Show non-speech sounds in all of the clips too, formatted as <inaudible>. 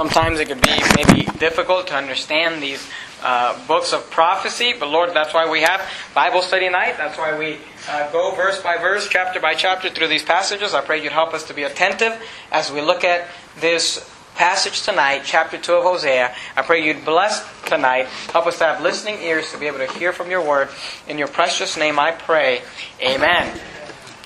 Sometimes it could be maybe difficult to understand these uh, books of prophecy, but Lord, that's why we have Bible study night. That's why we uh, go verse by verse, chapter by chapter through these passages. I pray you'd help us to be attentive as we look at this passage tonight, chapter 2 of Hosea. I pray you'd bless tonight. Help us to have listening ears to be able to hear from your word. In your precious name I pray. Amen.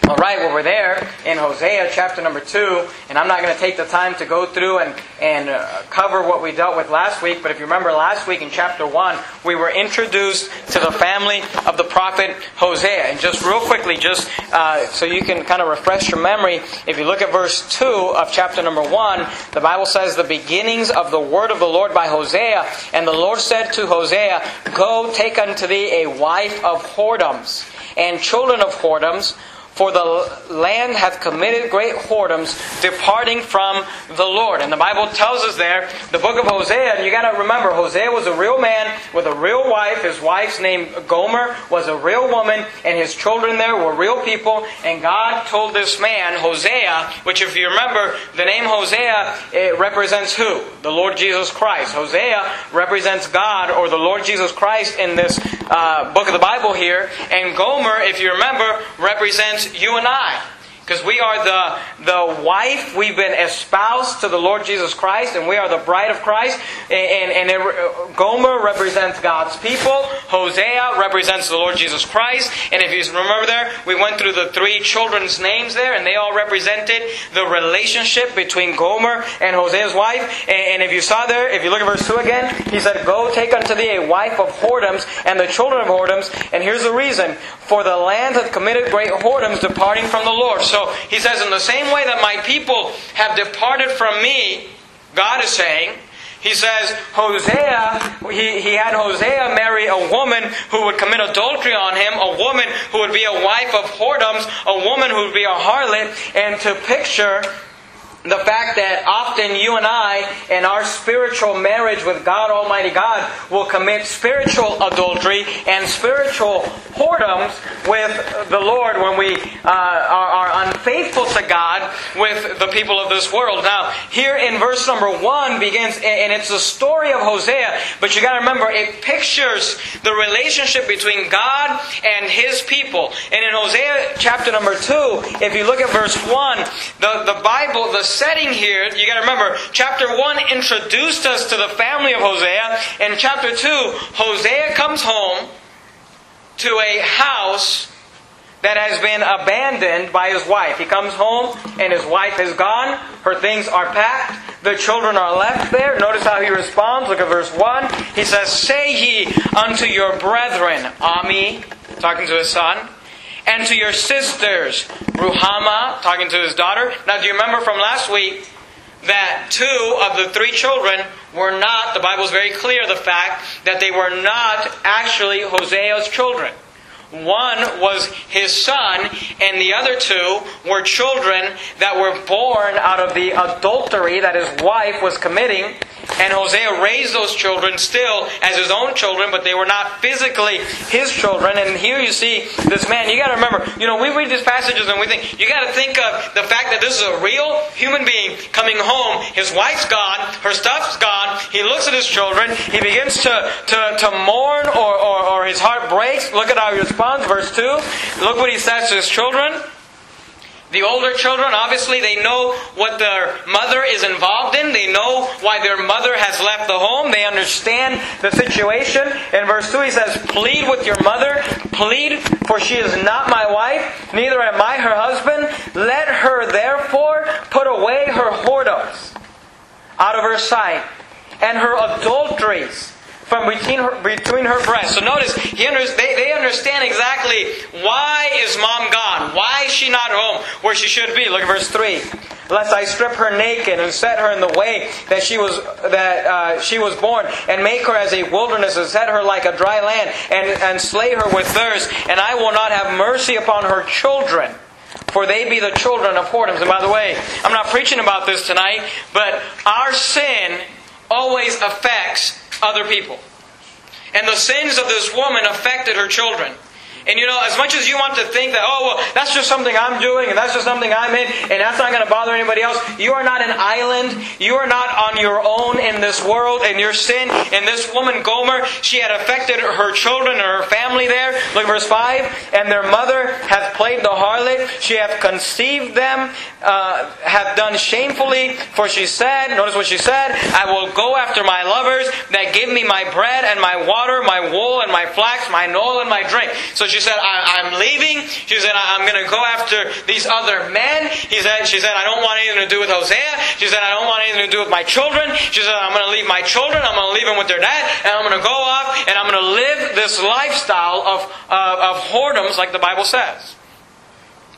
All right, well, we're there in Hosea chapter number 2, and I'm not going to take the time to go through and, and uh, cover what we dealt with last week, but if you remember last week in chapter 1, we were introduced to the family of the prophet Hosea. And just real quickly, just uh, so you can kind of refresh your memory, if you look at verse 2 of chapter number 1, the Bible says, The beginnings of the word of the Lord by Hosea, and the Lord said to Hosea, Go take unto thee a wife of whoredoms and children of whoredoms for the land hath committed great whoredoms, departing from the Lord. And the Bible tells us there, the book of Hosea, and you got to remember, Hosea was a real man with a real wife. His wife's name Gomer was a real woman, and his children there were real people. And God told this man, Hosea, which if you remember, the name Hosea it represents who? The Lord Jesus Christ. Hosea represents God or the Lord Jesus Christ in this uh, book of the Bible here. And Gomer, if you remember, represents you and I. Because we are the, the wife, we've been espoused to the Lord Jesus Christ, and we are the bride of Christ. And, and, and it, uh, Gomer represents God's people. Hosea represents the Lord Jesus Christ. And if you remember there, we went through the three children's names there, and they all represented the relationship between Gomer and Hosea's wife. And, and if you saw there, if you look at verse 2 again, he said, Go take unto thee a wife of whoredoms and the children of whoredoms. And here's the reason. For the land hath committed great whoredoms, departing from the Lord. So he says, in the same way that my people have departed from me, God is saying, he says, Hosea, he, he had Hosea marry a woman who would commit adultery on him, a woman who would be a wife of whoredoms, a woman who would be a harlot, and to picture the fact that often you and I, in our spiritual marriage with God Almighty God, will commit spiritual adultery and spiritual whoredoms with the Lord when we uh, are, are, unfaithful to God with the people of this world. Now, here in verse number one begins, and it's the story of Hosea, but you got to remember, it pictures the relationship between God and His people. And in Hosea chapter number two, if you look at verse one, the, the Bible, the setting here, you got to remember, chapter 1 introduced us to the family of Hosea, and chapter 2, Hosea comes home to a house that has been abandoned by his wife. He comes home and his wife is gone. Her things are packed. The children are left there. Notice how he responds. Look at verse 1. He says, Say ye unto your brethren, Ammi, talking to his son, and to your sisters, Ruhamah, talking to his daughter. Now, do you remember from last week that two of the three children were not, the Bible is very clear, the fact that they were not actually Hosea's children. One was his son, and the other two were children that were born out of the adultery that his wife was committing. And Hosea raised those children still as his own children, but they were not physically his children. And here you see this man. You got to remember, you know, we read these passages and we think, you got to think of the fact that this is a real human being coming home. His wife's gone, her stuff's gone. He looks at his children. He begins to, to, to mourn or, or, or his heart breaks. Look at how he responds. Verse 2. Look what he says to his children. The older children, obviously, they know what their mother is involved in. They know why their mother has left the home. They understand the situation. In verse 2, he says, Plead with your mother. Plead, for she is not my wife, neither am I her husband. Let her therefore put away her whoredoms out of her sight, and her adulteries from between her, between her breasts. So notice, he under, they, they understand exactly why is mom gone? Why is she not home where she should be? Look at verse 3. Lest I strip her naked and set her in the way that she was that uh, she was born, and make her as a wilderness, and set her like a dry land, and, and slay her with thirst, and I will not have mercy upon her children for they be the children of whoredoms. And by the way, I'm not preaching about this tonight, but our sin always affects other people. And the sins of this woman affected her children. And you know, as much as you want to think that, oh, well, that's just something I'm doing and that's just something I'm in and that's not going to bother anybody else, you are not an island. You are not on your own in this world and your sin. And this woman, Gomer, she had affected her children and her family there. Look verse 5. And their mother hath played the harlot. She hath conceived them, uh, hath done shamefully. For she said, notice what she said, I will go after my lovers that give me my bread and my water, my wool and my flax, my oil and my drink. So she said, I, am leaving. She said, I'm going to go after these other men. He said, she said, I don't want anything to do with Hosea. She said, I don't want anything to do with my children. She said, I'm going to leave my children. I'm going to leave them with their dad. And I'm going to go off and I'm going to live this lifestyle of, of whoredoms like the Bible says.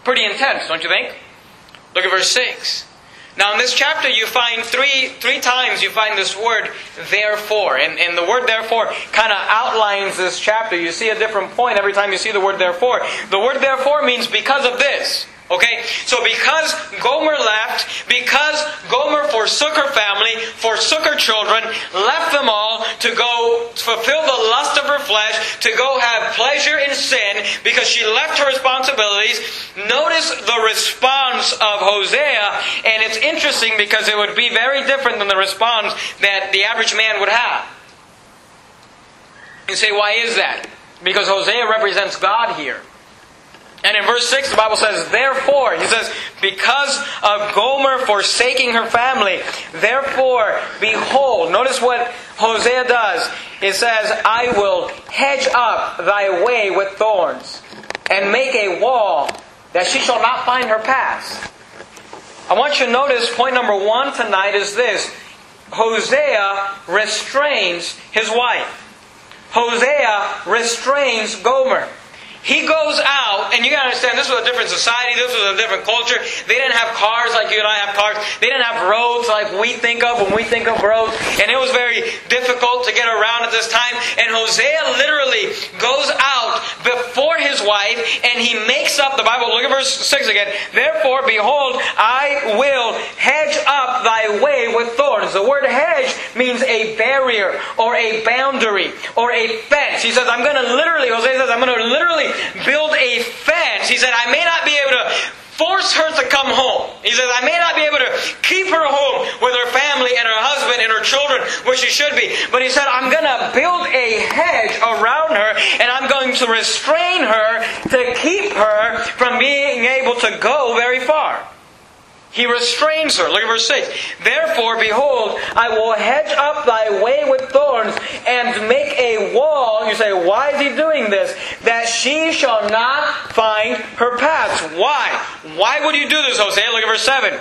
Pretty intense, don't you think? Look at verse 6. Now, in this chapter, you find three, three times you find this word, therefore. And, and the word therefore kind of outlines this chapter. You see a different point every time you see the word therefore. The word therefore means because of this. Okay? So because Gomer left, because Gomer forsook her family, forsook her children, left them all to go fulfill the lust of her flesh, to go have pleasure in sin, because she left her responsibilities, notice the response of Hosea, and it's interesting because it would be very different than the response that the average man would have. You say, why is that? Because Hosea represents God here. And in verse 6, the Bible says, Therefore, he says, because of Gomer forsaking her family, therefore, behold, notice what Hosea does. It says, I will hedge up thy way with thorns, and make a wall that she shall not find her path. I want you to notice point number one tonight is this Hosea restrains his wife. Hosea restrains Gomer. He goes out, and you gotta understand, this was a different society, this was a different culture. They didn't have cars like you and I have cars. They didn't have roads like we think of when we think of roads. And it was very difficult to get around at this time. And Hosea literally goes out before his wife, and he makes up, the Bible, look at verse 6 again. Therefore, behold, I will hedge up thy way with thorns. The word hedge means a barrier, or a boundary, or a fence. He says, I'm gonna literally, Hosea says, I'm gonna literally build a fence. He said, I may not be able to force her to come home. He says, I may not be able to keep her home with her family and her husband and her children where she should be. But he said, I'm going to build a hedge around her and I'm going to restrain her to keep her from being able to go very far. He restrains her. Look at verse 6. Therefore, behold, I will hedge up thy way with thorns and make a wall. You say, why is he doing this? That she shall not find her paths. Why? Why would you do this, Hosea? Look at verse 7.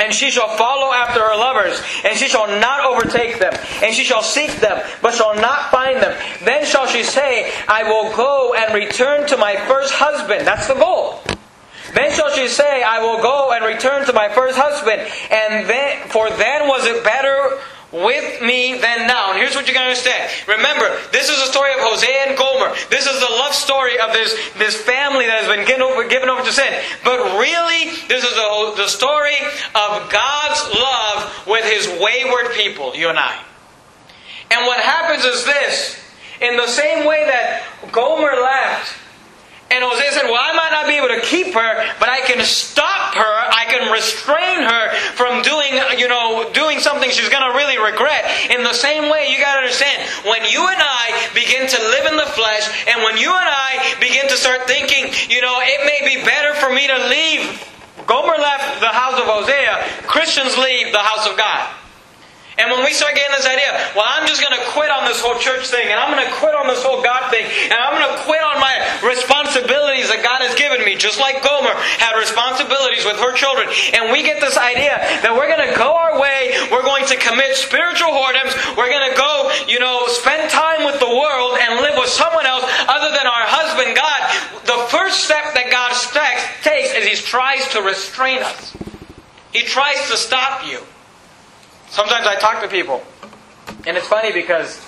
And she shall follow after her lovers, and she shall not overtake them, and she shall seek them, but shall not find them. Then shall she say, I will go and return to my first husband. That's the goal. Then shall she say, I will go and return to my first husband, and then for then was it better with me than now. And here's what going to understand. Remember, this is the story of Hosea and Gomer. This is the love story of this, this family that has been given over, given over to sin. But really, this is the, the story of God's love with His wayward people, you and I. And what happens is this. In the same way that Gomer left, and Hosea said, Well, I might not be able to keep her, but I can stop her, I can restrain her from doing, you know, doing something she's gonna really regret. In the same way, you gotta understand, when you and I begin to live in the flesh, and when you and I begin to start thinking, you know, it may be better for me to leave. Gomer left the house of Hosea, Christians leave the house of God. And when we start getting this idea, well, I'm just going to quit on this whole church thing, and I'm going to quit on this whole God thing, and I'm going to quit on my responsibilities that God has given me, just like Gomer had responsibilities with her children. And we get this idea that we're going to go our way, we're going to commit spiritual whoredoms, we're going to go, you know, spend time with the world and live with someone else other than our husband, God. The first step that God takes is He tries to restrain us. He tries to stop you. Sometimes I talk to people, and it's funny because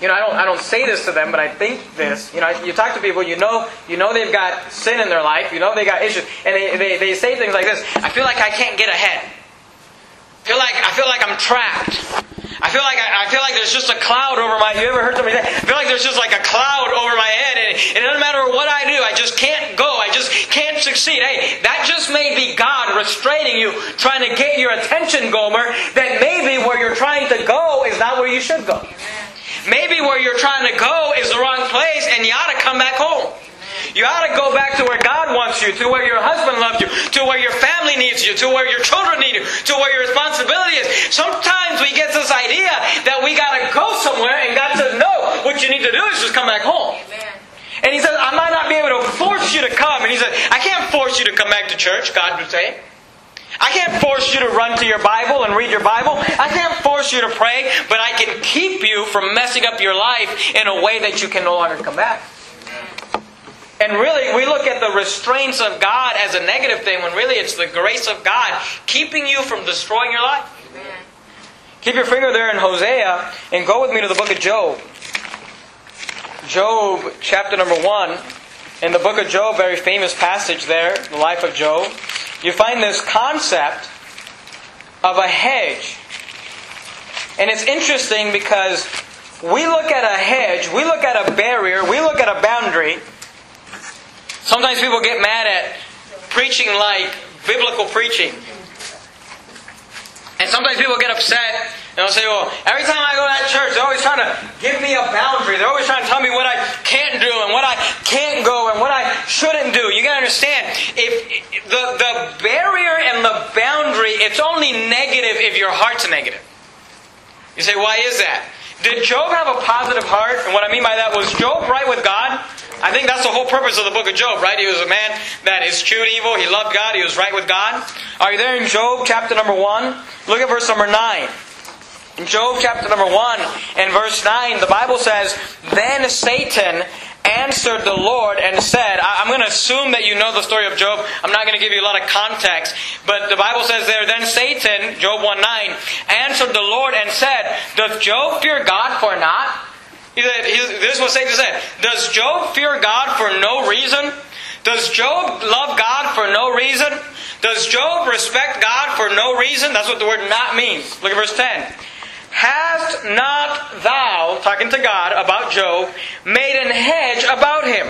you know, I don't, I don't say this to them, but I think this. You know, you talk to people, you know, you know they've got sin in their life, you know they got issues, and they, they, they say things like this. I feel like I can't get ahead. I feel like I feel like I'm trapped. I feel like I, I feel like there's just a cloud over my. You ever heard somebody say? I feel like there's just like a cloud over my head, and, and it doesn't matter what I do, I just can't go. I just can't succeed. Hey, that just may be God restraining you, trying to get your attention, Gomer. That maybe where you're trying to go is not where you should go. Maybe where you're trying to go is the wrong place, and you ought to come back home. You ought to go back to where God wants you, to where your husband loves you, to where your family needs you, to where your children need you, to where your responsibility is. Sometimes we get this idea that we got to go somewhere, and God says, No, what you need to do is just come back home. And He says, I might not be able to force you to come. And He says, I can't force you to come back to church, God would say. I can't force you to run to your Bible and read your Bible. I can't force you to pray, but I can keep you from messing up your life in a way that you can no longer come back. And really, we look at the restraints of God as a negative thing when really it's the grace of God keeping you from destroying your life. Keep your finger there in Hosea and go with me to the book of Job. Job, chapter number 1. In the book of Job, very famous passage there, the life of Job, you find this concept of a hedge. And it's interesting because we look at a hedge, we look at a barrier, we look at a boundary. Sometimes people get mad at preaching like biblical preaching. And sometimes people get upset and they'll say, well, every time I go to that church, they're always trying to give me a boundary. They're always trying to tell me what I can't do and what I can't go and what I shouldn't do. You gotta understand, if the, the barrier and the boundary, it's only negative if your heart's negative. You say, why is that? Did Job have a positive heart? And what I mean by that was Job right with God? I think that's the whole purpose of the book of Job, right? He was a man that eschewed evil. He loved God. He was right with God. Are you there in Job chapter number 1? Look at verse number 9. In Job chapter number 1 and verse 9, the Bible says, Then Satan answered the Lord and said, I'm going to assume that you know the story of Job. I'm not going to give you a lot of context. But the Bible says there, Then Satan, Job 1 9, answered the Lord and said, Does Job fear God for not? He said, this is what Satan said. Does Job fear God for no reason? Does Job love God for no reason? Does Job respect God for no reason? That's what the word not means. Look at verse 10. Hast not thou, talking to God about Job, made an hedge about him,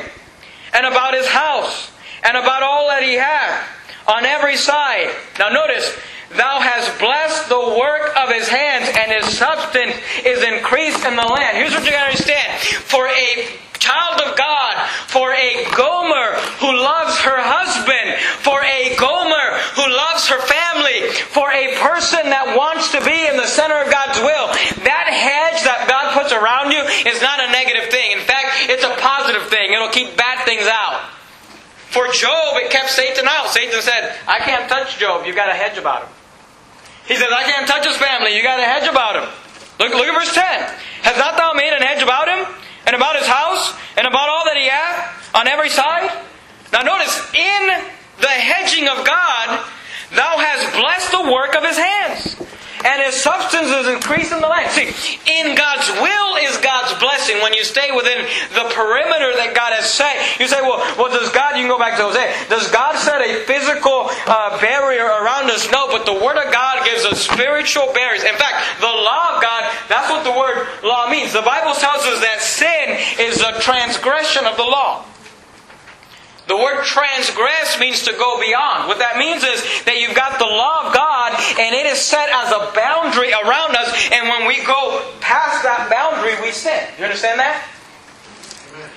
and about his house, and about all that he hath, on every side? Now notice, Thou hast blessed the work of his hands, and his substance is increased in the land. Here's what you gotta understand. For a child of God, for a Gomer who loves her husband, for a Gomer who loves her family, for a person that wants to be in the center of God's will, that hedge that God puts around you is not a negative thing. In fact, it's a positive thing. It'll keep bad things out. For Job, it kept Satan out. Satan said, I can't touch Job. You've got a hedge about him. He says, I can't touch his family. You got a hedge about him. Look, look at verse 10. Has not thou made an hedge about him? And about his house? And about all that he hath? On every side? Now notice, in the hedging of God, thou hast blessed the work of his hands and his substance is increased in the land. See, in God's will is God's blessing when you stay within the perimeter that God has set. You say, well, well does God, you can go back to Hosea, does God set a physical uh, barrier around us? No, but the Word of God gives us spiritual barriers. In fact, the law of God, that's what the word law means. The Bible tells us that sin is a transgression of the law. The word transgress means to go beyond. What that means is that you've got the law of God and it is set as a boundary around us, and when we go past that boundary, we sin. You understand that?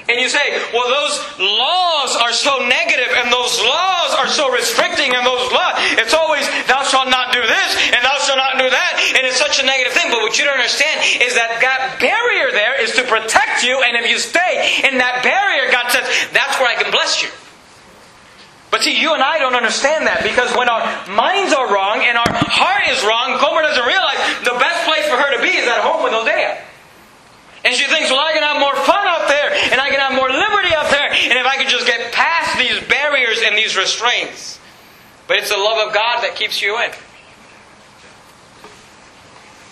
And you say, well, those laws are so negative and those laws are so restricting and those laws, it's always, thou shalt not do this and thou shalt not do that. And it's such a negative thing. But what you don't understand is that that barrier there is to protect you. And if you stay in that barrier, God says, that's where I can bless you. But see, you and I don't understand that because when our minds are wrong and our heart is wrong, Gomer doesn't realize the best place for her to be is at home with Hosea. And she thinks, well, I can have more fun out there, and I can have more liberty out there, and if I could just get past these barriers and these restraints. But it's the love of God that keeps you in.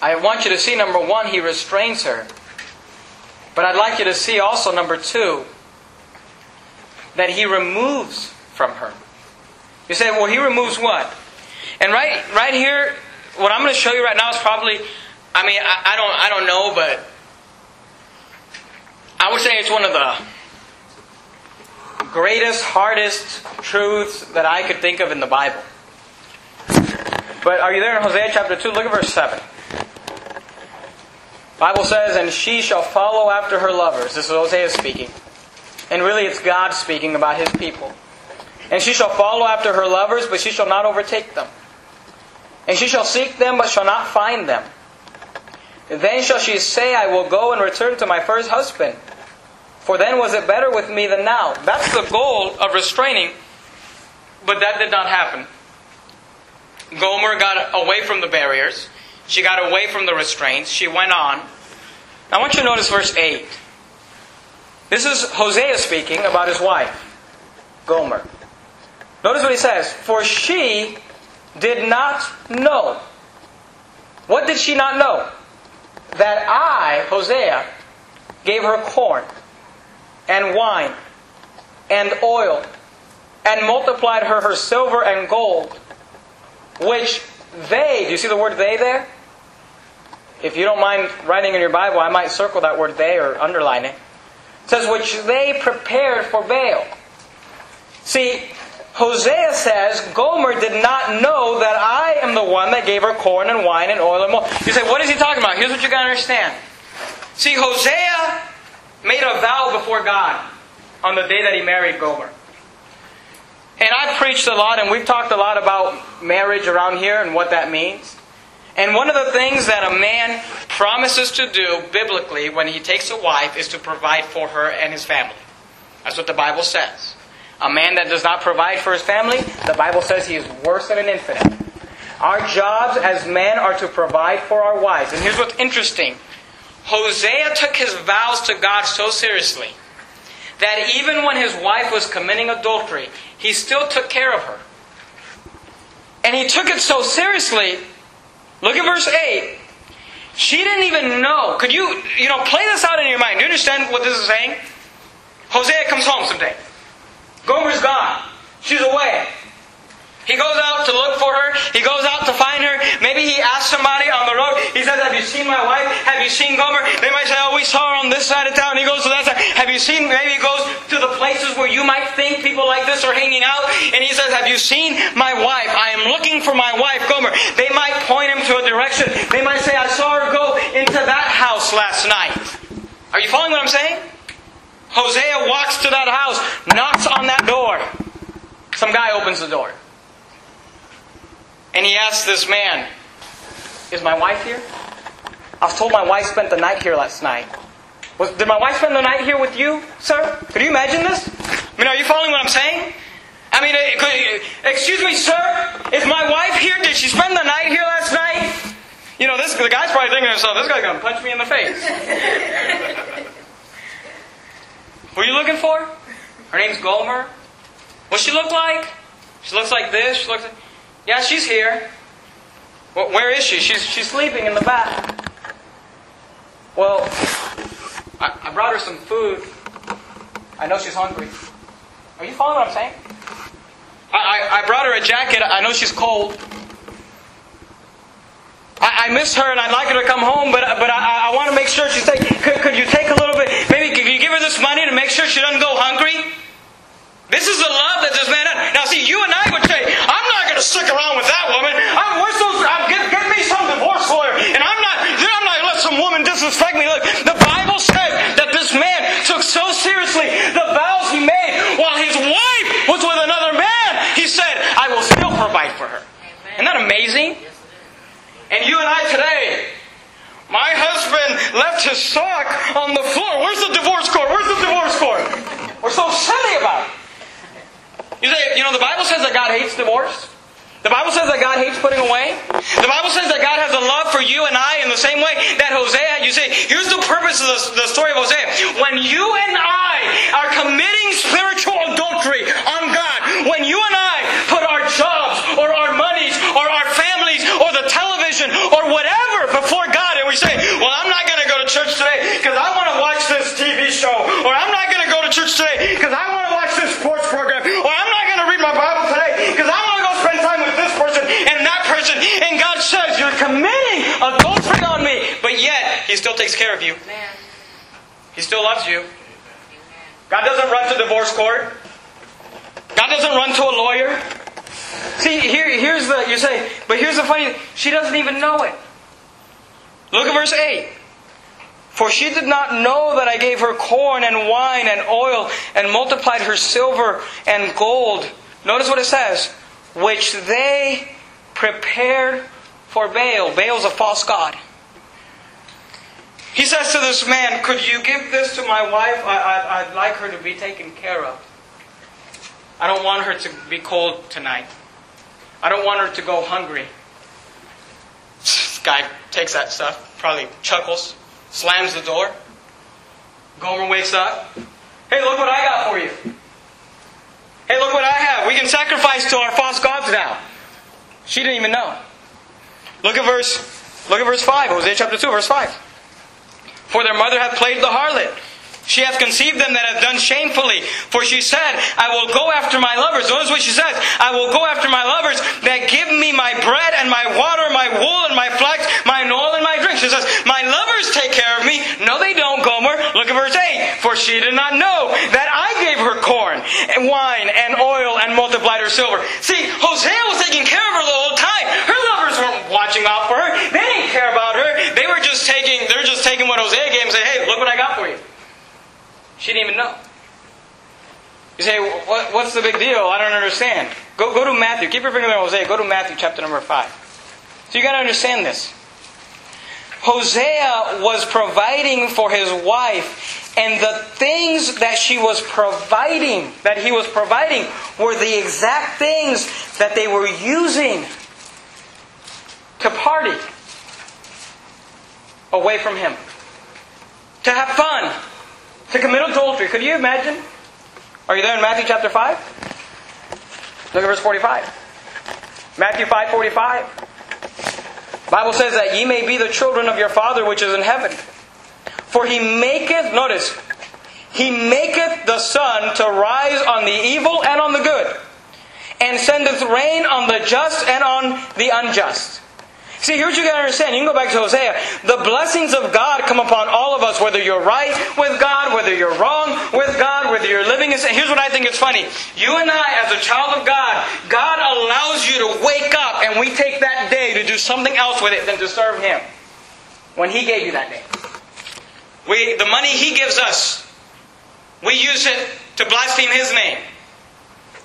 I want you to see, number one, He restrains her. But I'd like you to see also, number two, that He removes from her. You say, well, He removes what? And right, right here, what I'm going to show you right now is probably I mean, I, I don't, I don't know, but I would say it's one of the greatest, hardest truths that I could think of in the Bible. But are you there in Hosea chapter 2? Look at verse 7. Bible says, And she shall follow after her lovers. This is Hosea speaking. And really it's God speaking about his people. And she shall follow after her lovers, but she shall not overtake them. And she shall seek them, but shall not find them. Then shall she say, I will go and return to my first husband. For then was it better with me than now. That's the goal of restraining, but that did not happen. Gomer got away from the barriers. She got away from the restraints. She went on. I want you to notice verse 8. This is Hosea speaking about his wife, Gomer. Notice what he says. For she did not know. What did she not know? That I, Hosea, gave her corn and wine and oil and multiplied her her silver and gold, which they, do you see the word they there? If you don't mind writing in your Bible, I might circle that word they or underline it. It says, which they prepared for Baal. See, Hosea says, Gomer did not know that I am the one that gave her corn and wine and oil and more. You say, what is he talking about? Here's what you got to understand. See, Hosea made a vow before God on the day that he married Gomer. And I've preached a lot and we've talked a lot about marriage around here and what that means. And one of the things that a man promises to do biblically when he takes a wife is to provide for her and his family. That's what the Bible says. A man that does not provide for his family, the Bible says he is worse than an infidel. Our jobs as men are to provide for our wives. And here's what's interesting Hosea took his vows to God so seriously that even when his wife was committing adultery, he still took care of her. And he took it so seriously Look at verse 8. She didn't even know. Could you, you know, play this out in your mind? Do you understand what this is saying? Hosea comes home someday. Gomer's gone. She's away. He goes out to look for her. He goes out to find her. Maybe he asks somebody on the road. He says, Have you seen my wife? Have you seen Gomer? They might say, Oh, we saw her on this side of town. He goes to that side. Have you seen? Maybe he goes to the places where you might think people like this are hanging out. And he says, Have you seen my wife? I am looking for my wife, Gomer. They might point him to a direction. They might say, I saw her go into that house last night. Are you following what I'm saying? Hosea walks to that house, knocks on that door. Some guy opens the door. And he asked this man, Is my wife here? I was told my wife spent the night here last night. Was, did my wife spend the night here with you, sir? Could you imagine this? I mean, are you following what I'm saying? I mean, excuse me, sir, is my wife here? Did she spend the night here last night? You know, this the guy's probably thinking to himself, this guy's going to punch me in the face. <laughs> Who are you looking for? Her name's Gomer. What she look like? She looks like this. She looks like... Yeah, she's here. Well, where is she? She's, she's sleeping in the bath. Well, I, I brought her some food. I know she's hungry. Are you following what I'm saying? I, I, I brought her a jacket. I know she's cold. I, I miss her and I'd like her to come home, but, but I, I want to make sure she's safe. Could, could you take a little bit? Maybe could you give her this money to make sure she doesn't go hungry? This is the love that this man had. Now, see, you and I would say, to stick around with that woman. I'm, we're I'm, get, get me some divorce lawyer. And I'm not, I'm not let some woman disrespect me. Look, the Bible said that this man took so seriously the vows he made while his wife was with another man. He said, I will still provide for her. Isn't that amazing? And you and I today, my husband left his sock on the floor. Where's the divorce court? Where's the divorce court? We're so silly about it. You say, you know, the Bible says that God hates divorce. The Bible says that God hates putting away. The Bible says that God has a love for you and I in the same way that Hosea, you say, here's the purpose of the, the story of Hosea. When you and I are committing spiritual adultery on God, when you and I put our jobs or our monies or our families or the television or whatever before God and we say, well, I'm not going to go to church today because I want to watch this TV show or I'm not going to go to church today because I want to watch this sports program or I'm not going to read my Bible today because I want to go spend time with this person and that person. And God says, You're committing adultery on me. He still takes care of you. He still loves you. God doesn't run to divorce court. God doesn't run to a lawyer. See, here, here's the, you say, but here's the funny, she doesn't even know it. Look at verse 8. For she did not know that I gave her corn and wine and oil and multiplied her silver and gold. Notice what it says. Which they prepared for Baal. Baal's a false god. He says to this man, Could you give this to my wife? I, would like her to be taken care of. I don't want her to be cold tonight. I don't want her to go hungry. This guy takes that stuff, probably chuckles, slams the door. Gomer wakes up. Hey, look what I got for you. Hey, look what I have. We can sacrifice to our false gods now. She didn't even know. Look at verse look at verse 5, Hosea chapter 2, verse 5. For their mother hath played the harlot. She hath conceived them that have done shamefully. For she said, I will go after my lovers. Notice what she says. I will go after my lovers that give me my bread and my water, my wool and my flax, my oil and my drink. She says, My lovers take care of me. No, they don't, Gomer. Look at verse 8. For she did not know that I gave her corn and wine and oil and multiplied her silver. See, Hosea was taking care of her the whole time. Her lovers weren't watching out for her. They didn't care about her. They were just taking, they're just taking what Hosea gave and say, hey, look what I got for you. She didn't even know. You say, what, what's the big deal? I don't understand. Go, go to Matthew. Keep your finger there Hosea. Go to Matthew chapter number 5. So you got to understand this. Hosea was providing for his wife, and the things that she was providing, that he was providing, were the exact things that they were using to party away from him, to have fun, to commit adultery. Could you imagine? Are you there in Matthew chapter 5? Look at verse 45. Matthew 5 45. Bible says that ye may be the children of your Father which is in heaven. For he maketh, notice, he maketh the sun to rise on the evil and on the good, and sendeth rain on the just and on the unjust. See, here's what you gotta understand. You can go back to Hosea. The blessings of God come upon all of us, whether you're right with God, whether you're wrong with God, whether you're living in sin. Here's what I think is funny. You and I, as a child of God, God allows you to wake up and we take that day to do something else with it than to serve Him. When He gave you that day. We, the money He gives us, we use it to blaspheme His name.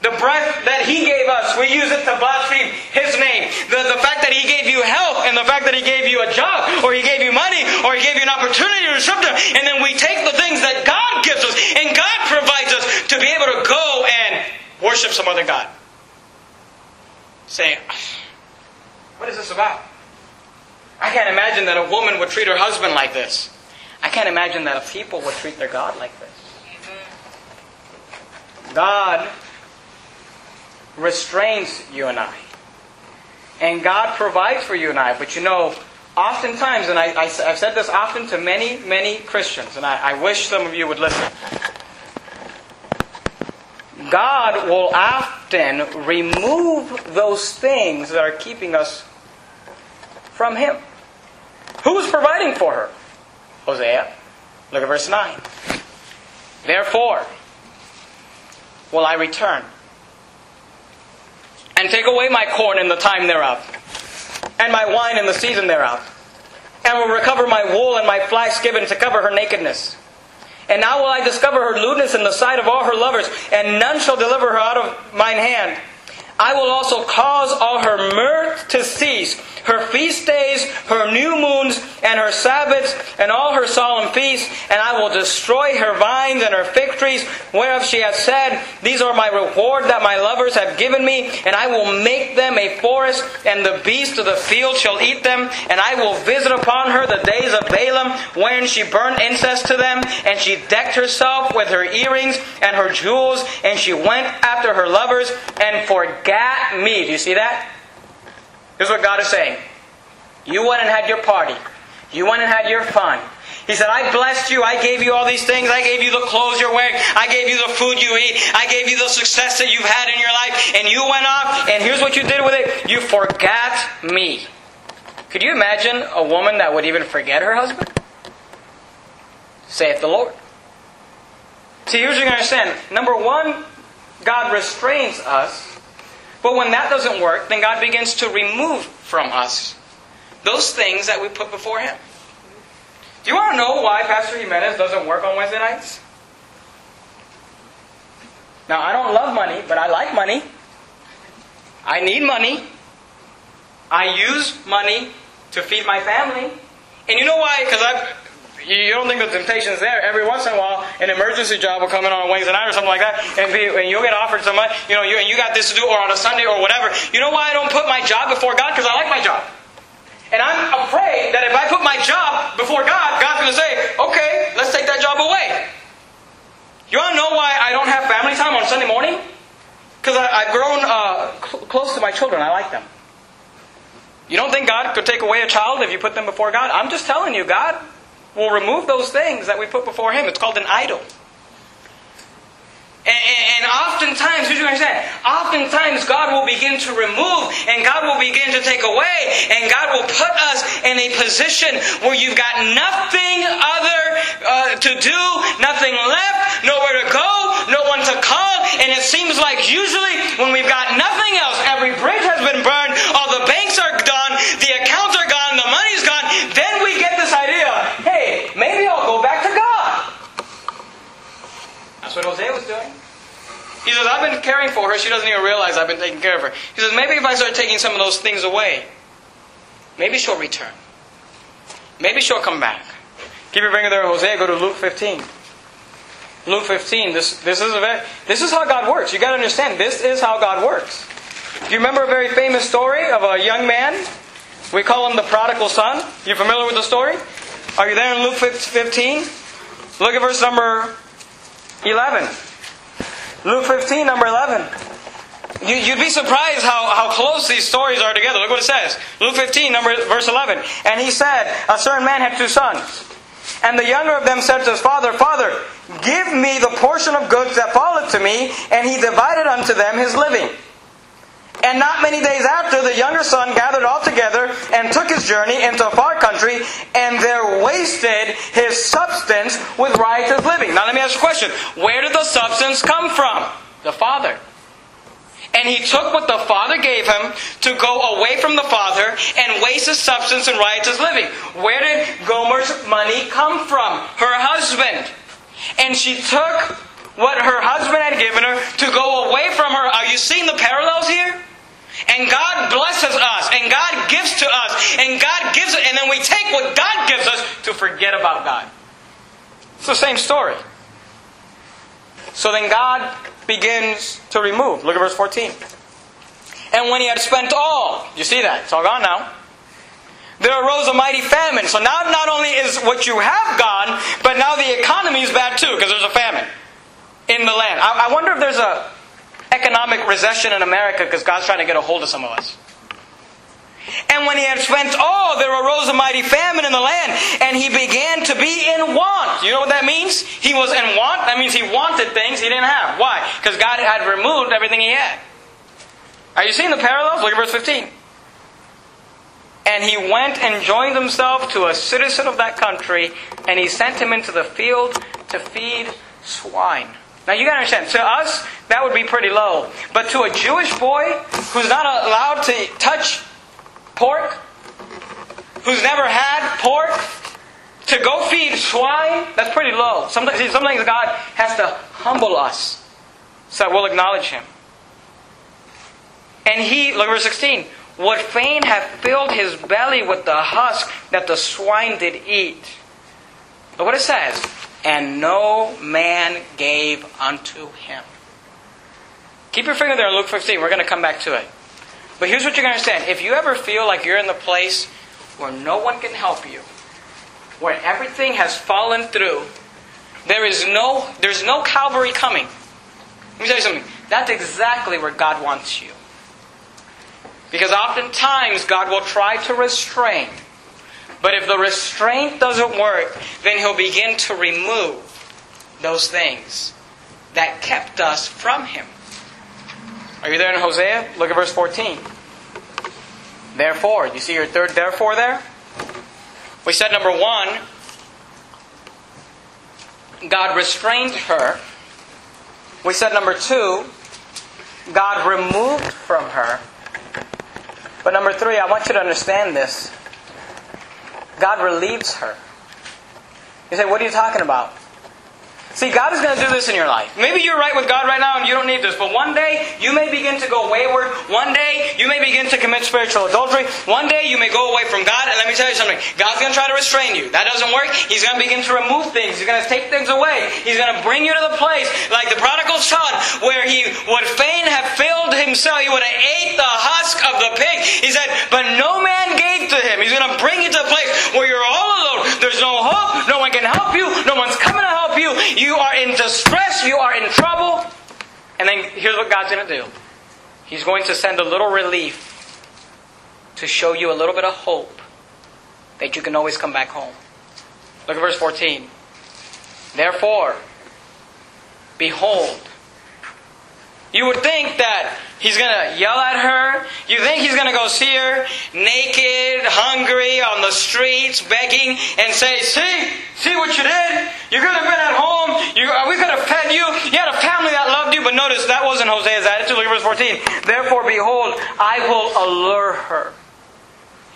The breath that He gave us, we use it to blaspheme His name. The, the fact that He gave you health and the fact that He gave you a job or He gave you money or He gave you an opportunity or something. And then we take the things that God gives us and God provides us to be able to go and worship some other God. Say, <sighs> what is this about? I can't imagine that a woman would treat her husband like this. I can't imagine that a people would treat their God like this. God restrains you and I. And God provides for you and I. But you know, oftentimes, and I, have said this often to many, many Christians, and I, I wish some of you would listen. God will often remove those things that are keeping us from Him. Who is providing for her? Hosea. Look at verse 9. Therefore, will I return and take away my corn in the time thereof, and my wine in the season thereof, and will recover my wool and my flax given to cover her nakedness. And now will I discover her lewdness in the sight of all her lovers, and none shall deliver her out of mine hand. I will also cause all her mirth to cease, her feast days, her new moons, and her Sabbaths, and all her solemn feasts, and I will destroy her vines and her fig trees, whereof she hath said, These are my reward that my lovers have given me, and I will make them a forest, and the beasts of the field shall eat them, and I will visit upon her the days of Baalim, wherein she burned incense to them, and she decked herself with her earrings and her jewels, and she went after her lovers, and forgat me. Do you see that? Here's what God is saying. You went and had your party. You went and had your fun. He said, I blessed you. I gave you all these things. I gave you the clothes you're wearing. I gave you the food you eat. I gave you the success that you've had in your life. And you went off, and here's what you did with it. You forgot me. Could you imagine a woman that would even forget her husband? saith the Lord. See, here's what you understand. Number one, God restrains us. But when that doesn't work, then God begins to remove from us those things that we put before Him. Do you want to know why Pastor Jimenez doesn't work on Wednesday nights? Now, I don't love money, but I like money. I need money. I use money to feed my family. And you know why? Because I you don't think the temptation's there. Every once in a while, an emergency job will come in on Wednesday night or something like that, and, be, and you'll get offered some money, you know, you, and you got this to do, or on a Sunday or whatever. You know why I don't put my job before God? Because I like my job. And I'm afraid that if I put my job before God, God's going to say, okay, let's take that job away. You want to know why I don't have family time on Sunday morning? Because I've grown uh, cl- close to my children. I like them. You don't think God could take away a child if you put them before God? I'm just telling you, God will remove those things that we put before Him. It's called an idol. And, and, oftentimes, you understand? Oftentimes, God will begin to remove and God will begin to take away, and God will put us in a position where you've got nothing other uh, to do, nothing left, nowhere to go, no one to call, and it seems like usually when we've got nothing else, every bridge has been burned, all the banks are done, the accounts are gone, the money's gone, then we get this idea hey, maybe I'll go back to God. That's what Hosea was doing. He says, I've been caring for her. She doesn't even realize I've been taking care of her. He says, maybe if I start taking some of those things away, maybe she'll return. Maybe she'll come back. Keep your finger there, Hosea. Go to Luke 15. Luke 15. This, this, is a very, this is how God works. you got to understand, this is how God works. Do you remember a very famous story of a young man? We call him the prodigal son. You familiar with the story? Are you there in Luke 15? Look at verse number 11. Luke 15, number 11. You, would be surprised how, how close these stories are together. Look what it says. Luke 15, number, verse 11. And he said, A certain man had two sons. And the younger of them said to his father, Father, give me the portion of goods that falleth to me. And he divided unto them his living. And not many days after, the younger son gathered all together and took his journey into a far country, and there wasted his substance with riotous living. Now let me ask you a question. Where did the substance come from? The father. And he took what the father gave him to go away from the father and waste his substance in riotous living. Where did Gomer's money come from? Her husband. And she took what her husband had given her to go away from her. Are you seeing the parallels here? And God blesses us, and God gives to us, and God gives it, and then we take what God gives us to forget about God. It's the same story. So then God begins to remove. Look at verse 14. And when he had spent all, you see that? It's all gone now. There arose a mighty famine. So now not only is what you have gone, but now the economy is bad too, because there's a famine in the land. I, I wonder if there's a economic recession in America because God's trying to get a hold of some of us. And when he had spent all, there arose a mighty famine in the land, and he began to be in want. You know what that means? He was in want. That means he wanted things he didn't have. Why? Because God had removed everything he had. Are you seeing the parallels? Look at verse 15. And he went and joined himself to a citizen of that country, and he sent him into the field to feed swine. Now you gotta understand, to us, that would be pretty low. But to a Jewish boy who's not allowed to touch pork, who's never had pork, to go feed swine, that's pretty low. Sometimes, sometimes God has to humble us so that we'll acknowledge Him. And he, look at verse 16, would fain have filled his belly with the husk that the swine did eat. Look what it says and no man gave unto him. Keep your finger there in Luke 15. We're going to come back to it. But here's what you're going to understand. If you ever feel like you're in the place where no one can help you, where everything has fallen through, there is no, there's no Calvary coming. Let me tell you something. That's exactly where God wants you. Because oftentimes God will try to restrain but if the restraint doesn't work, then he'll begin to remove those things that kept us from him. Are you there in Hosea? Look at verse 14. Therefore, you see your third therefore there? We said number one, God restrained her. We said number two, God removed from her. But number three, I want you to understand this. God relieves her. You say, what are you talking about? See, God is going to do this in your life. Maybe you're right with God right now and you don't need this, but one day you may begin to go wayward. One day you may begin to commit spiritual adultery. One day you may go away from God. And let me tell you something God's going to try to restrain you. That doesn't work. He's going to begin to remove things. He's going to take things away. He's going to bring you to the place like the prodigal son where he would fain have filled himself. He would have ate the husk of the pig. He said, but no man gave to him. He's going to bring you to a place where you're all alone. There's no hope. No one can help you. No one's coming to help you. You are in you are in trouble. And then here's what God's going to do He's going to send a little relief to show you a little bit of hope that you can always come back home. Look at verse 14. Therefore, behold, you would think that he's going to yell at her. You think he's going to go see her naked, hungry, on the streets, begging, and say, See, see what you did? You could have been at home. You, uh, we could have fed you. You had a family that loved you. But notice, that wasn't Hosea's attitude. Look at verse 14. Therefore, behold, I will allure her.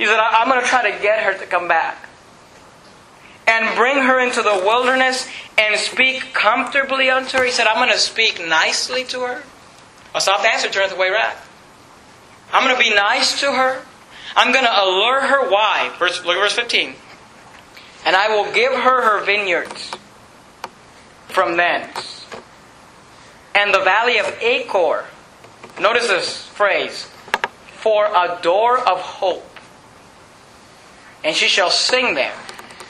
He said, I'm going to try to get her to come back. And bring her into the wilderness and speak comfortably unto her. He said, I'm going to speak nicely to her. A soft answer turns away wrath. I'm going to be nice to her. I'm going to allure her. Why? Verse, look at verse 15. And I will give her her vineyards from thence. And the valley of Achor. Notice this phrase. For a door of hope. And she shall sing there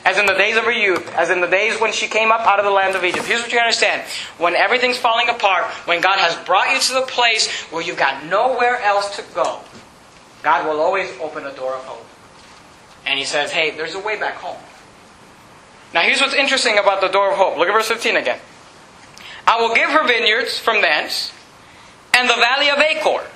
as in the days of her youth, as in the days when she came up out of the land of Egypt. Here's what you understand. When everything's falling apart, when God has brought you to the place where you've got nowhere else to go, God will always open a door of hope. And He says, hey, there's a way back home. Now here's what's interesting about the door of hope. Look at verse 15 again. I will give her vineyards from thence, and the valley of Achor,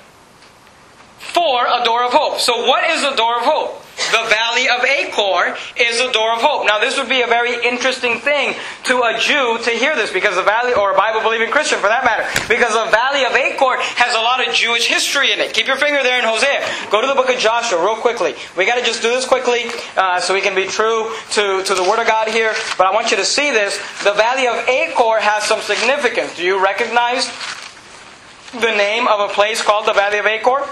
for a door of hope. So what is the door of hope? The valley of Achor is a door of hope. Now, this would be a very interesting thing to a Jew to hear this, because the valley, or a Bible believing Christian for that matter, because the valley of Achor has a lot of Jewish history in it. Keep your finger there in Hosea. Go to the book of Joshua real quickly. We got to just do this quickly uh, so we can be true to, to the Word of God here. But I want you to see this. The valley of Achor has some significance. Do you recognize the name of a place called the valley of Achor?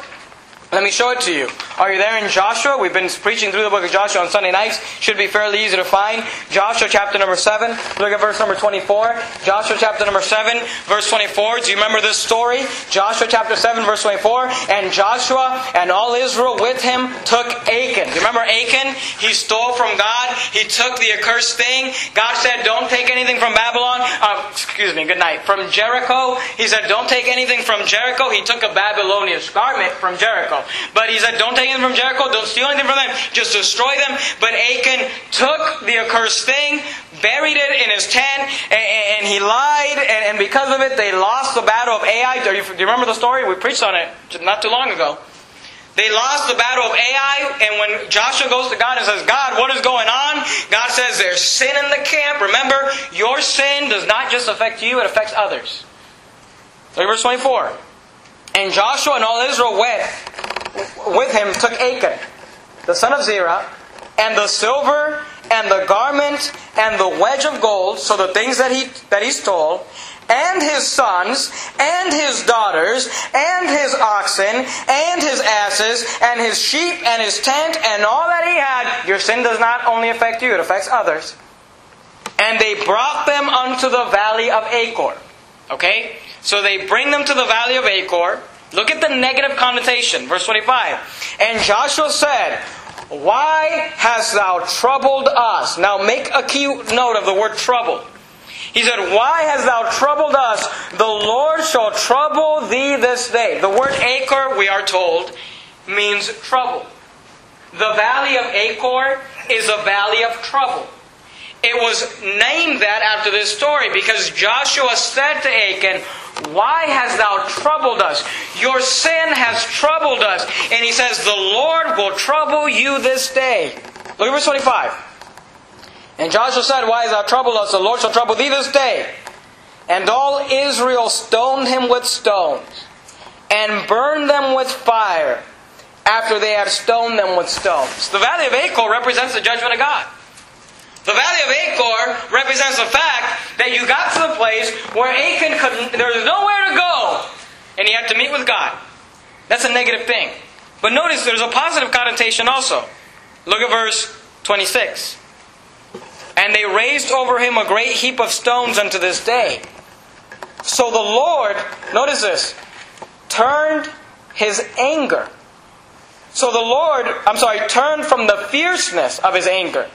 Let me show it to you. Are you there in Joshua? We've been preaching through the book of Joshua on Sunday nights. Should be fairly easy to find. Joshua chapter number 7. Look at verse number 24. Joshua chapter number 7, verse 24. Do you remember this story? Joshua chapter 7, verse 24. And Joshua and all Israel with him took Achan. Do you remember Achan? He stole from God. He took the accursed thing. God said, don't take anything from Babylon. Uh, excuse me, good night. From Jericho. He said, don't take anything from Jericho. He took a Babylonian garment from Jericho. But he said, don't take anything from Jericho, don't steal anything from them, just destroy them. But Achan took the accursed thing, buried it in his tent, and, he lied, and, because of it, they lost the battle of Ai. Do you, do you remember the story? We preached on it not too long ago. They lost the battle of Ai, and when Joshua goes to God and says, God, what is going on? God says, There's sin in the camp. Remember, your sin does not just affect you, it affects others. Look verse 24. And Joshua and all Israel went with him, took Achan, the son of Zerah, and the silver, and the garment, and the wedge of gold, so the things that he, that he stole, and his sons, and his daughters, and his oxen, and his asses, and his sheep, and his tent, and all that he had. Your sin does not only affect you, it affects others. And they brought them unto the valley of Achor. Okay? So they bring them to the valley of Achor. Look at the negative connotation. Verse 25. And Joshua said, Why hast thou troubled us? Now make a key note of the word trouble. He said, Why hast thou troubled us? The Lord shall trouble thee this day. The word Achor, we are told, means trouble. The valley of Achor is a valley of trouble. It was named that after this story because Joshua said to Achan, Why hast thou troubled us? Your sin has troubled us. And he says, The Lord will trouble you this day. Look at verse 25. And Joshua said, Why is thou troubled us? The Lord shall trouble thee this day. And all Israel stoned him with stones, and burned them with fire, after they had stoned them with stones. The valley of Achor represents the judgment of God. The valley of Achor represents the fact that you got to the place where Achan could, there was nowhere to go, and he had to meet with God. That's a negative thing. But notice there's a positive connotation also. Look at verse 26. And they raised over him a great heap of stones unto this day. So the Lord, notice this, turned his anger. So the Lord, I'm sorry, turned from the fierceness of his anger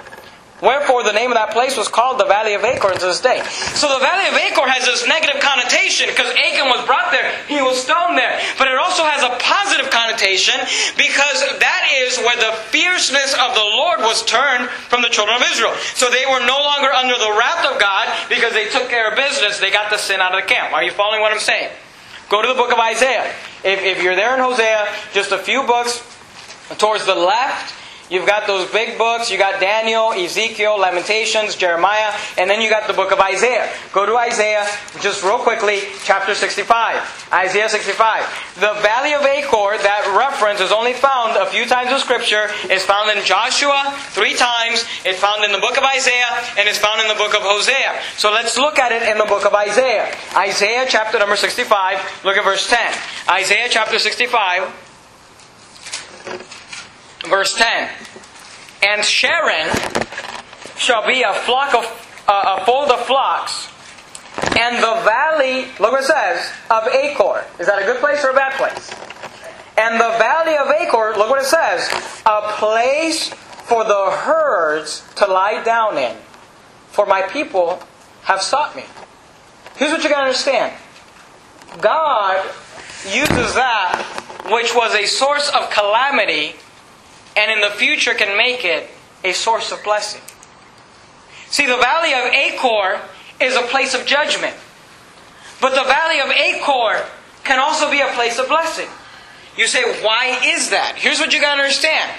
Wherefore, the name of that place was called the Valley of Achor to this day. So the Valley of Achor has this negative connotation because Achan was brought there, he was stoned there. But it also has a positive connotation because that is where the fierceness of the Lord was turned from the children of Israel. So they were no longer under the wrath of God because they took care of business. They got the sin out of the camp. Are you following what I'm saying? Go to the book of Isaiah. If, if you're there in Hosea, just a few books towards the left, You've got those big books. You got Daniel, Ezekiel, Lamentations, Jeremiah, and then you got the book of Isaiah. Go to Isaiah just real quickly, chapter 65. Isaiah 65. The valley of Achor, that reference is only found a few times in Scripture. It's found in Joshua three times. It's found in the book of Isaiah, and it's found in the book of Hosea. So let's look at it in the book of Isaiah. Isaiah chapter number 65. Look at verse 10. Isaiah chapter 65 verse 10. And Sharon shall be a flock of uh, a fold of flocks, and the valley, look what it says, of Achor. Is that a good place or a bad place? And the valley of Achor, look what it says, a place for the herds to lie down in. For my people have sought me. Here's what you gotta understand. God uses that which was a source of calamity and in the future can make it a source of blessing. See, the valley of Achor is a place of judgment. But the valley of Achor can also be a place of blessing. You say, why is that? Here's what you gotta understand.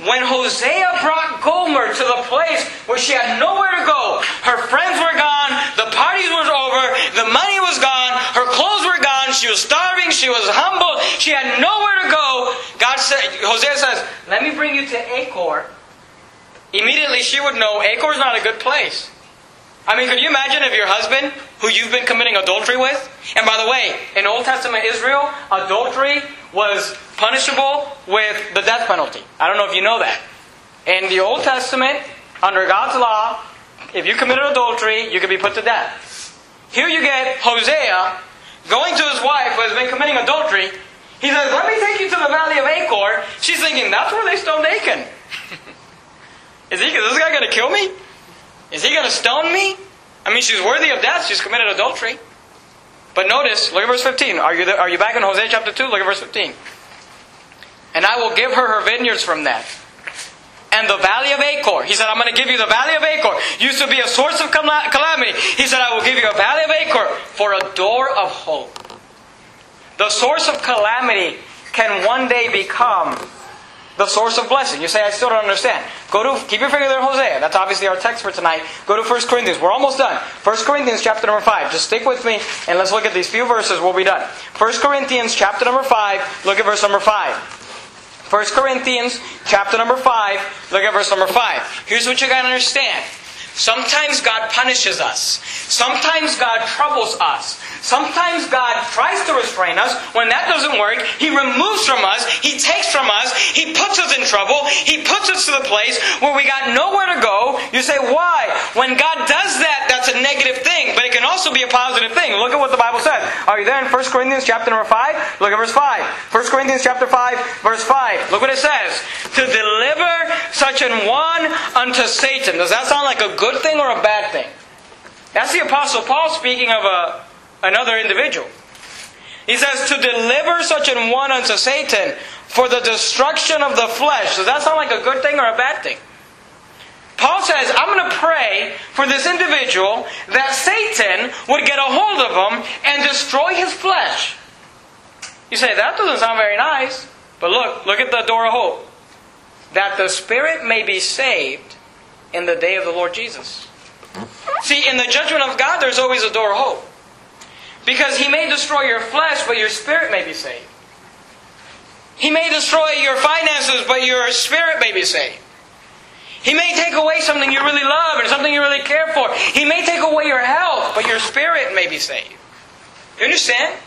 When Hosea brought Gomer to the place where she had nowhere to go, her friends were gone, the parties were over, the money was gone, her clothes were gone, she was starving, she was humble, she had nowhere to go. God said, Hosea says, Let me bring you to Achor. Immediately she would know Achor is not a good place. I mean, could you imagine if your husband, who you've been committing adultery with, and by the way, in Old Testament Israel, adultery was punishable with the death penalty. I don't know if you know that. In the Old Testament, under God's law, if you committed adultery, you could be put to death. Here you get Hosea going to his wife who has been committing adultery. He says, Let me take you to the valley of Achor. She's thinking, That's where they stoned Achan. <laughs> is, he, is this guy going to kill me? Is he going to stone me? I mean, she's worthy of death. She's committed adultery. But notice, look at verse 15. Are you, there, are you back in Hosea chapter 2? Look at verse 15. And I will give her her vineyards from that. And the valley of Achor. He said, I'm going to give you the valley of Achor. Used to be a source of calamity. He said, I will give you a valley of Achor for a door of hope. The source of calamity can one day become the source of blessing. You say, I still don't understand. Go to, keep your finger there, Hosea. That's obviously our text for tonight. Go to 1 Corinthians. We're almost done. 1 Corinthians chapter number 5. Just stick with me and let's look at these few verses. We'll be done. 1 Corinthians chapter number 5. Look at verse number 5. 1 Corinthians chapter number 5. Look at verse number 5. Here's what you gotta understand. Sometimes God punishes us. Sometimes God troubles us. Sometimes God tries to restrain us. When that doesn't work, He removes from us, He takes from us, He puts us in trouble, He puts us to the place where we got nowhere to go. You say, why? When God does that, that's a negative thing, but it can also be a positive thing. Look at what the Bible says. Are you there in 1 Corinthians chapter number 5? Look at verse 5. 1 Corinthians chapter 5, verse 5. Look what it says. To deliver such an one unto Satan. Does that sound like a good thing or a bad thing? That's the Apostle Paul speaking of a another individual. He says, to deliver such an one unto Satan for the destruction of the flesh. Does that sound like a good thing or a bad thing? Paul says, I'm going to pray for this individual that Satan would get a hold of him and destroy his flesh. You say, that doesn't sound very nice. But look, look at the door of hope. That the spirit may be saved in the day of the Lord Jesus. See, in the judgment of God, there's always a door of hope. Because He may destroy your flesh, but your spirit may be saved. He may destroy your finances, but your spirit may be saved. He may take away something you really love and something you really care for. He may take away your health, but your spirit may be saved. You understand?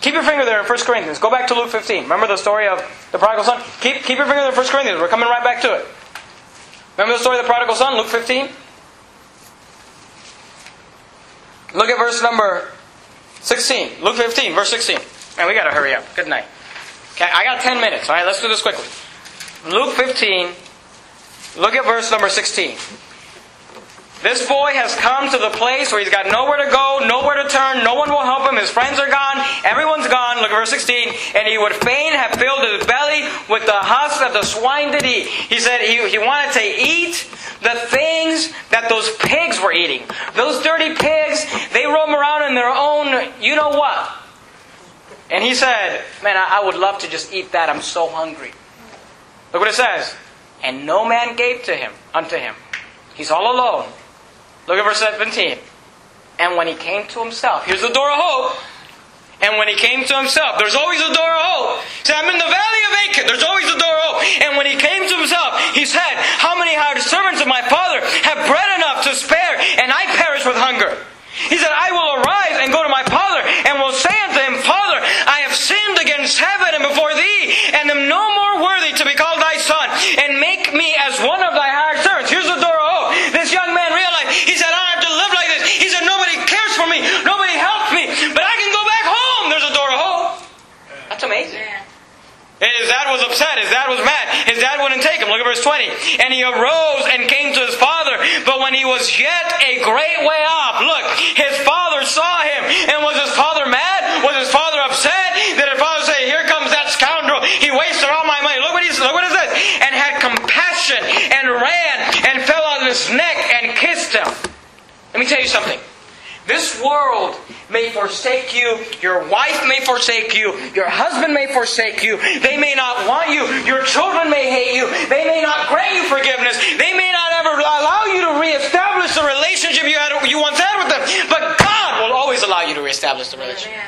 Keep your finger there in 1 Corinthians. Go back to Luke 15. Remember the story of the prodigal son? Keep, keep your finger there in 1 Corinthians. We're coming right back to it. Remember the story of the prodigal son? Luke 15? Look at verse number 16. Luke 15, verse 16. Man, we got to hurry up. Good night. Okay, I got 10 minutes. All right, let's do this quickly. Luke 15, look at verse number 16. This boy has come to the place where he's got nowhere to go, nowhere to turn, no one will help him, his friends are gone, everyone's gone. Look at verse 16. And he would fain have filled his belly with the husks that the swine did eat. He said he, he wanted to eat the things that those pigs were eating. Those dirty pigs, they roam around in their own, you know what. And he said, Man, I, I would love to just eat that. I'm so hungry. Look what it says. And no man gave to him unto him. He's all alone. Look at verse 17. And when he came to himself, here's the door of hope. And when he came to himself, there's always a door of hope. He said, I'm in the valley of Achan. There's always a door of hope. And when he came to himself, he said, How many hired servants of my father have bread enough to spare, and I perish with hunger? He said, I will arise and go to my father, and will say unto him, Father, I have sinned against heaven and before thee, and am no more worthy to be called thy son, and make me as one of thy hired servants. Here's the door of hope. This young man realized, he said, I don't have to live like this. He said, Nobody cares for me, nobody helps me, but I can go back home. There's a door of hope. That's amazing. His dad was upset. His dad was mad. His dad wouldn't take him. Look at verse 20. And he arose and came to his father. But when he was yet a great way off, look, his father saw him. And was his father mad? Was his father upset? Did his father say, Here comes that scoundrel. He wasted all my money. Look what he. Look what it says. And had compassion and ran and fell on his neck and kissed him. Let me tell you something. May forsake you. Your wife may forsake you. Your husband may forsake you. They may not want you. Your children may hate you. They may not grant you forgiveness. They may not ever allow you to reestablish the relationship you had you once had with them. But God will always allow you to reestablish the relationship.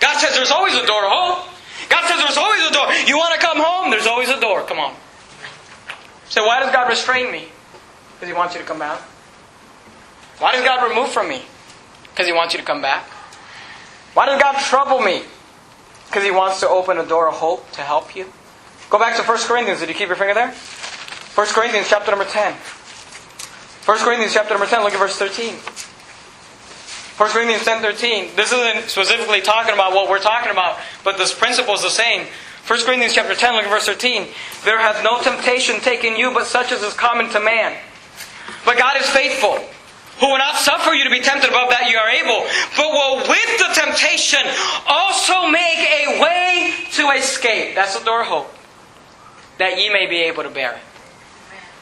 God says there's always a door to hope. God says there's always a door. You want to come home? There's always a door. Come on. Say, why does God restrain me? Because He wants you to come back. Why does God remove from me? Because He wants you to come back. Why does God trouble me? Because He wants to open a door of hope to help you. Go back to 1 Corinthians. Did you keep your finger there? 1 Corinthians chapter number 10. 1 Corinthians chapter number 10, look at verse 13. 1 Corinthians 10 13. This isn't specifically talking about what we're talking about, but this principle is the same. 1 Corinthians chapter 10, look at verse 13. There hath no temptation taken you, but such as is common to man. But God is faithful, who will not suffer you to be tempted above that you are able, but will with the temptation also make a way to escape. That's the door of hope. That ye may be able to bear it.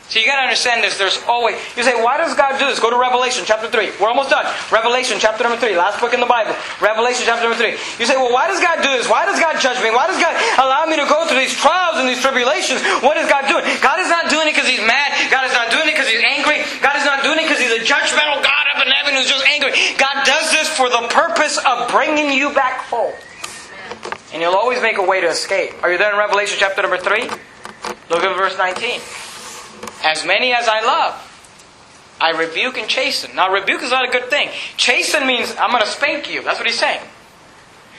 So you got to understand this. There's always. You say, why does God do this? Go to Revelation chapter 3. We're almost done. Revelation chapter number 3. Last book in the Bible. Revelation chapter number 3. You say, well, why does God do this? Why does God judge me? Why does God allow me to go through these trials and these tribulations? What is God doing? God is not doing it because He's mad. God is not doing it because He's angry. God is not doing it because He's a judgmental God up in heaven who's just angry. God does this for the purpose of bringing you back home. And He'll always make a way to escape. Are you there in Revelation chapter number 3? Look at verse 19. As many as I love, I rebuke and chasten. Now, rebuke is not a good thing. Chasten means I'm going to spank you. That's what he's saying.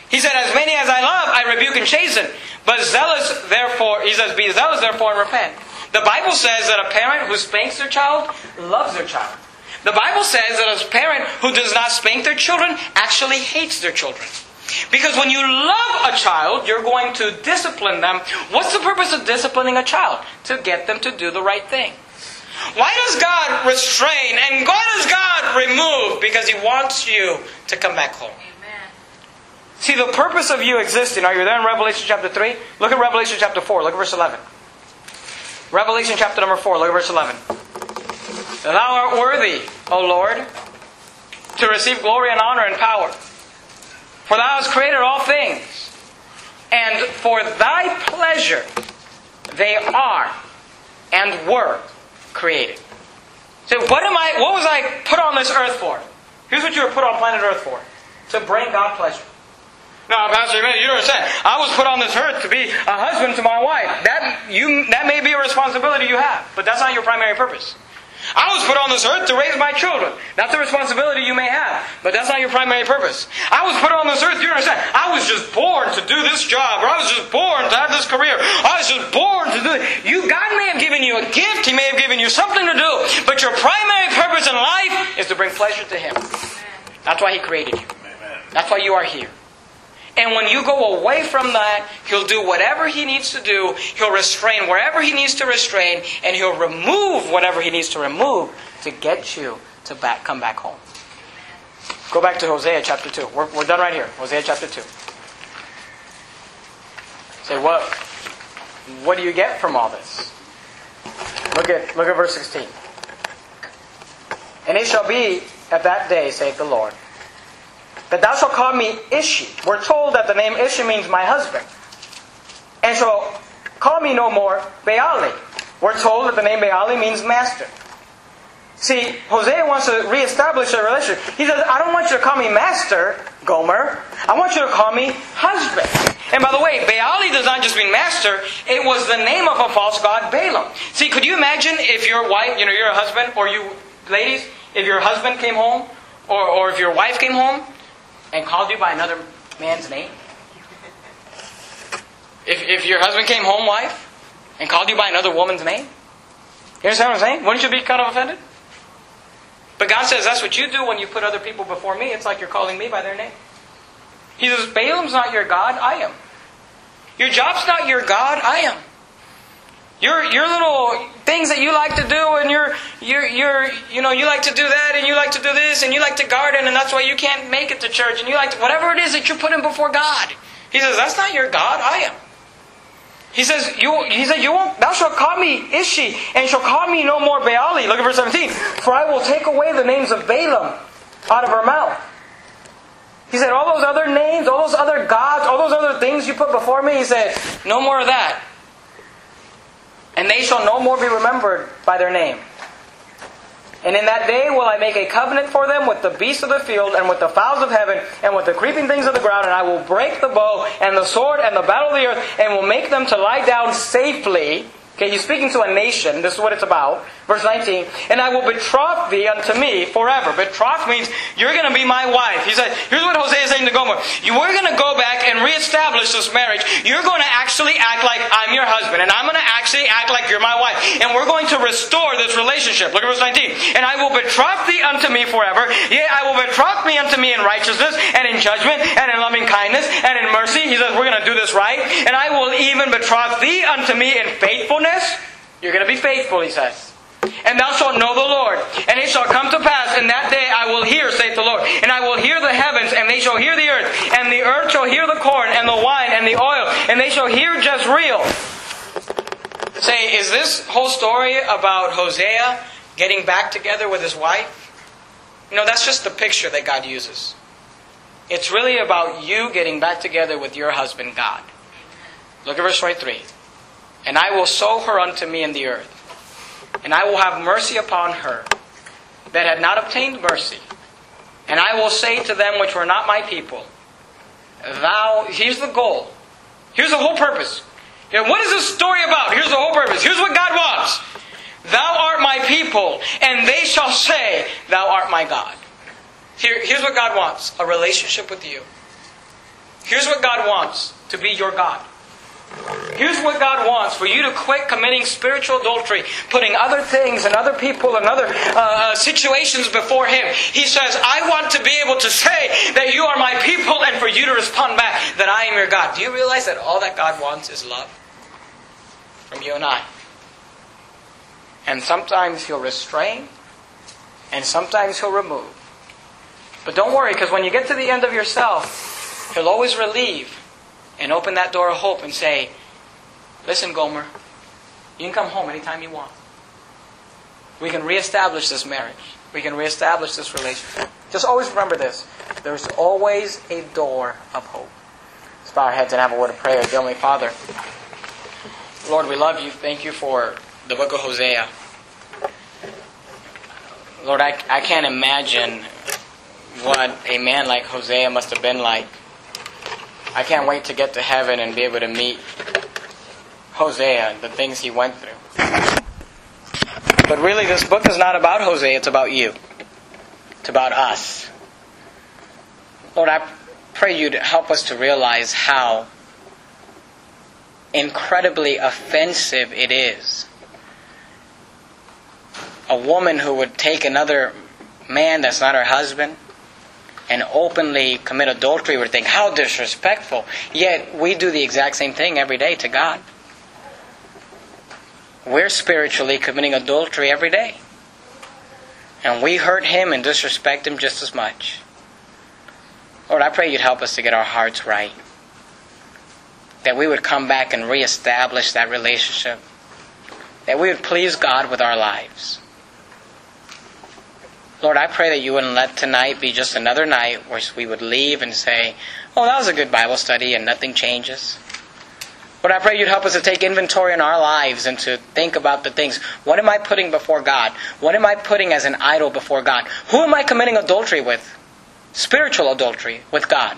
He said, As many as I love, I rebuke and chasten. But zealous, therefore, he says, Be zealous, therefore, and repent. The Bible says that a parent who spanks their child loves their child. The Bible says that a parent who does not spank their children actually hates their children. Because when you love a child, you're going to discipline them. What's the purpose of disciplining a child? To get them to do the right thing. Why does God restrain and why does God remove? Because He wants you to come back home. Amen. See, the purpose of you existing, are you there in Revelation chapter 3? Look at Revelation chapter 4, look at verse 11. Revelation chapter number 4, look at verse 11. Thou art worthy, O Lord, to receive glory and honor and power. For thou hast created all things, and for thy pleasure they are and were created. So what am I what was I put on this earth for? Here's what you were put on planet Earth for. To bring God pleasure. Now, Pastor, you don't understand. I was put on this earth to be a husband to my wife. That you that may be a responsibility you have, but that's not your primary purpose. I was put on this earth to raise my children. That's a responsibility you may have, but that's not your primary purpose. I was put on this earth, you understand? I was just born to do this job, or I was just born to have this career. I was just born to do it. You, God may have given you a gift, He may have given you something to do, but your primary purpose in life is to bring pleasure to Him. That's why He created you. That's why you are here. And when you go away from that, He'll do whatever He needs to do. He'll restrain wherever He needs to restrain, and He'll remove whatever He needs to remove to get you to back, come back home. Go back to Hosea chapter 2. We're, we're done right here. Hosea chapter 2. Say, what, what do you get from all this? Look at, look at verse 16. And it shall be at that day, saith the Lord, that thou shalt call me Ishi. We're told that the name Ishi means my husband. And shall call me no more Baali. We're told that the name Baali means master. See, Hosea wants to reestablish a relationship. He says, I don't want you to call me master, Gomer. I want you to call me husband. And by the way, Baali does not just mean master, it was the name of a false god, Baalim. See, could you imagine if your wife, you know, you're a husband, or you ladies, if your husband came home, or, or if your wife came home, and called you by another man's name? If, if your husband came home, wife, and called you by another woman's name? You understand what I'm saying? Wouldn't you be kind of offended? But God says that's what you do when you put other people before me. It's like you're calling me by their name. He says, Baalim's not your God, I am. Your job's not your God, I am. Your your little things that you like to do and you're you're you're you know, you like to do that and you like to do this and you like to garden and that's why you can't make it to church and you like to, whatever it is that you're putting before God. He says, That's not your God, I am. He says, you, he said, you won't, thou shalt call me Ishi, and shall call me no more Baali. Look at verse 17. For I will take away the names of Baalim out of her mouth. He said, all those other names, all those other gods, all those other things you put before me, he said, no more of that. And they shall no more be remembered by their name. And in that day will I make a covenant for them with the beasts of the field and with the fowls of heaven and with the creeping things of the ground, and I will break the bow and the sword and the battle of the earth, and will make them to lie down safely Okay, he's speaking to a nation. This is what it's about. Verse 19. And I will betroth thee unto me forever. Betroth means you're going to be my wife. He said, here's what Hosea is saying to Gomer. You are going to go back and reestablish this marriage. You're going to actually act like I'm your husband. And I'm going to actually act like you're my wife. And we're going to restore this relationship. Look at verse 19. And I will betroth thee unto me forever. Yea, I will betroth me unto me in righteousness and in judgment and in loving kindness and in mercy. He says, we're going to do this right. And I will even betroth thee unto me in faithfulness you're going to be faithful, he says. And thou shalt know the Lord. And it shall come to pass in that day I will hear, saith the Lord. And I will hear the heavens, and they shall hear the earth. And the earth shall hear the corn, and the wine, and the oil. And they shall hear Jezreel. Say, is this whole story about Hosea getting back together with his wife? Know, that's just the picture that God uses. It's really about you getting back together with your husband, God. Look at verse 23. And I will sow her unto me in the earth. And I will have mercy upon her that had not obtained mercy. And I will say to them which were not my people, Thou, here's the goal. Here's the whole purpose. What is this story about? Here's the whole purpose. Here's what God wants. Thou art my people, and they shall say, Thou art my God. Here, here's what God wants a relationship with you. Here's what God wants to be your God. Here's what God wants for you to quit committing spiritual adultery, putting other things and other people and other uh, situations before Him. He says, I want to be able to say that you are my people and for you to respond back that I am your God. Do you realize that all that God wants is love from you and I? And sometimes He'll restrain and sometimes He'll remove. But don't worry, because when you get to the end of yourself, He'll always relieve and open that door of hope and say, Listen, Gomer, you can come home anytime you want. We can reestablish this marriage. We can reestablish this relationship. Just always remember this. There's always a door of hope. Let's bow our heads and have a word of prayer. Dear Heavenly Father, Lord, we love you. Thank you for the book of Hosea. Lord, I, I can't imagine what a man like Hosea must have been like. I can't wait to get to heaven and be able to meet Hosea, and the things he went through. But really, this book is not about Hosea, it's about you. It's about us. Lord, I pray you to help us to realize how incredibly offensive it is. A woman who would take another man that's not her husband and openly commit adultery we think, how disrespectful. Yet we do the exact same thing every day to God. We're spiritually committing adultery every day. And we hurt Him and disrespect Him just as much. Lord, I pray you'd help us to get our hearts right. That we would come back and reestablish that relationship. That we would please God with our lives. Lord, I pray that you wouldn't let tonight be just another night where we would leave and say, oh, that was a good Bible study and nothing changes. Lord, I pray you'd help us to take inventory in our lives and to think about the things. What am I putting before God? What am I putting as an idol before God? Who am I committing adultery with? Spiritual adultery with God.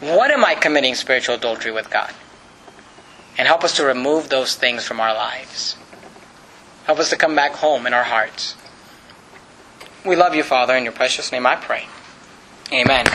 What am I committing spiritual adultery with God? And help us to remove those things from our lives. Help us to come back home in our hearts. We love you, Father. In your precious name I pray. Amen.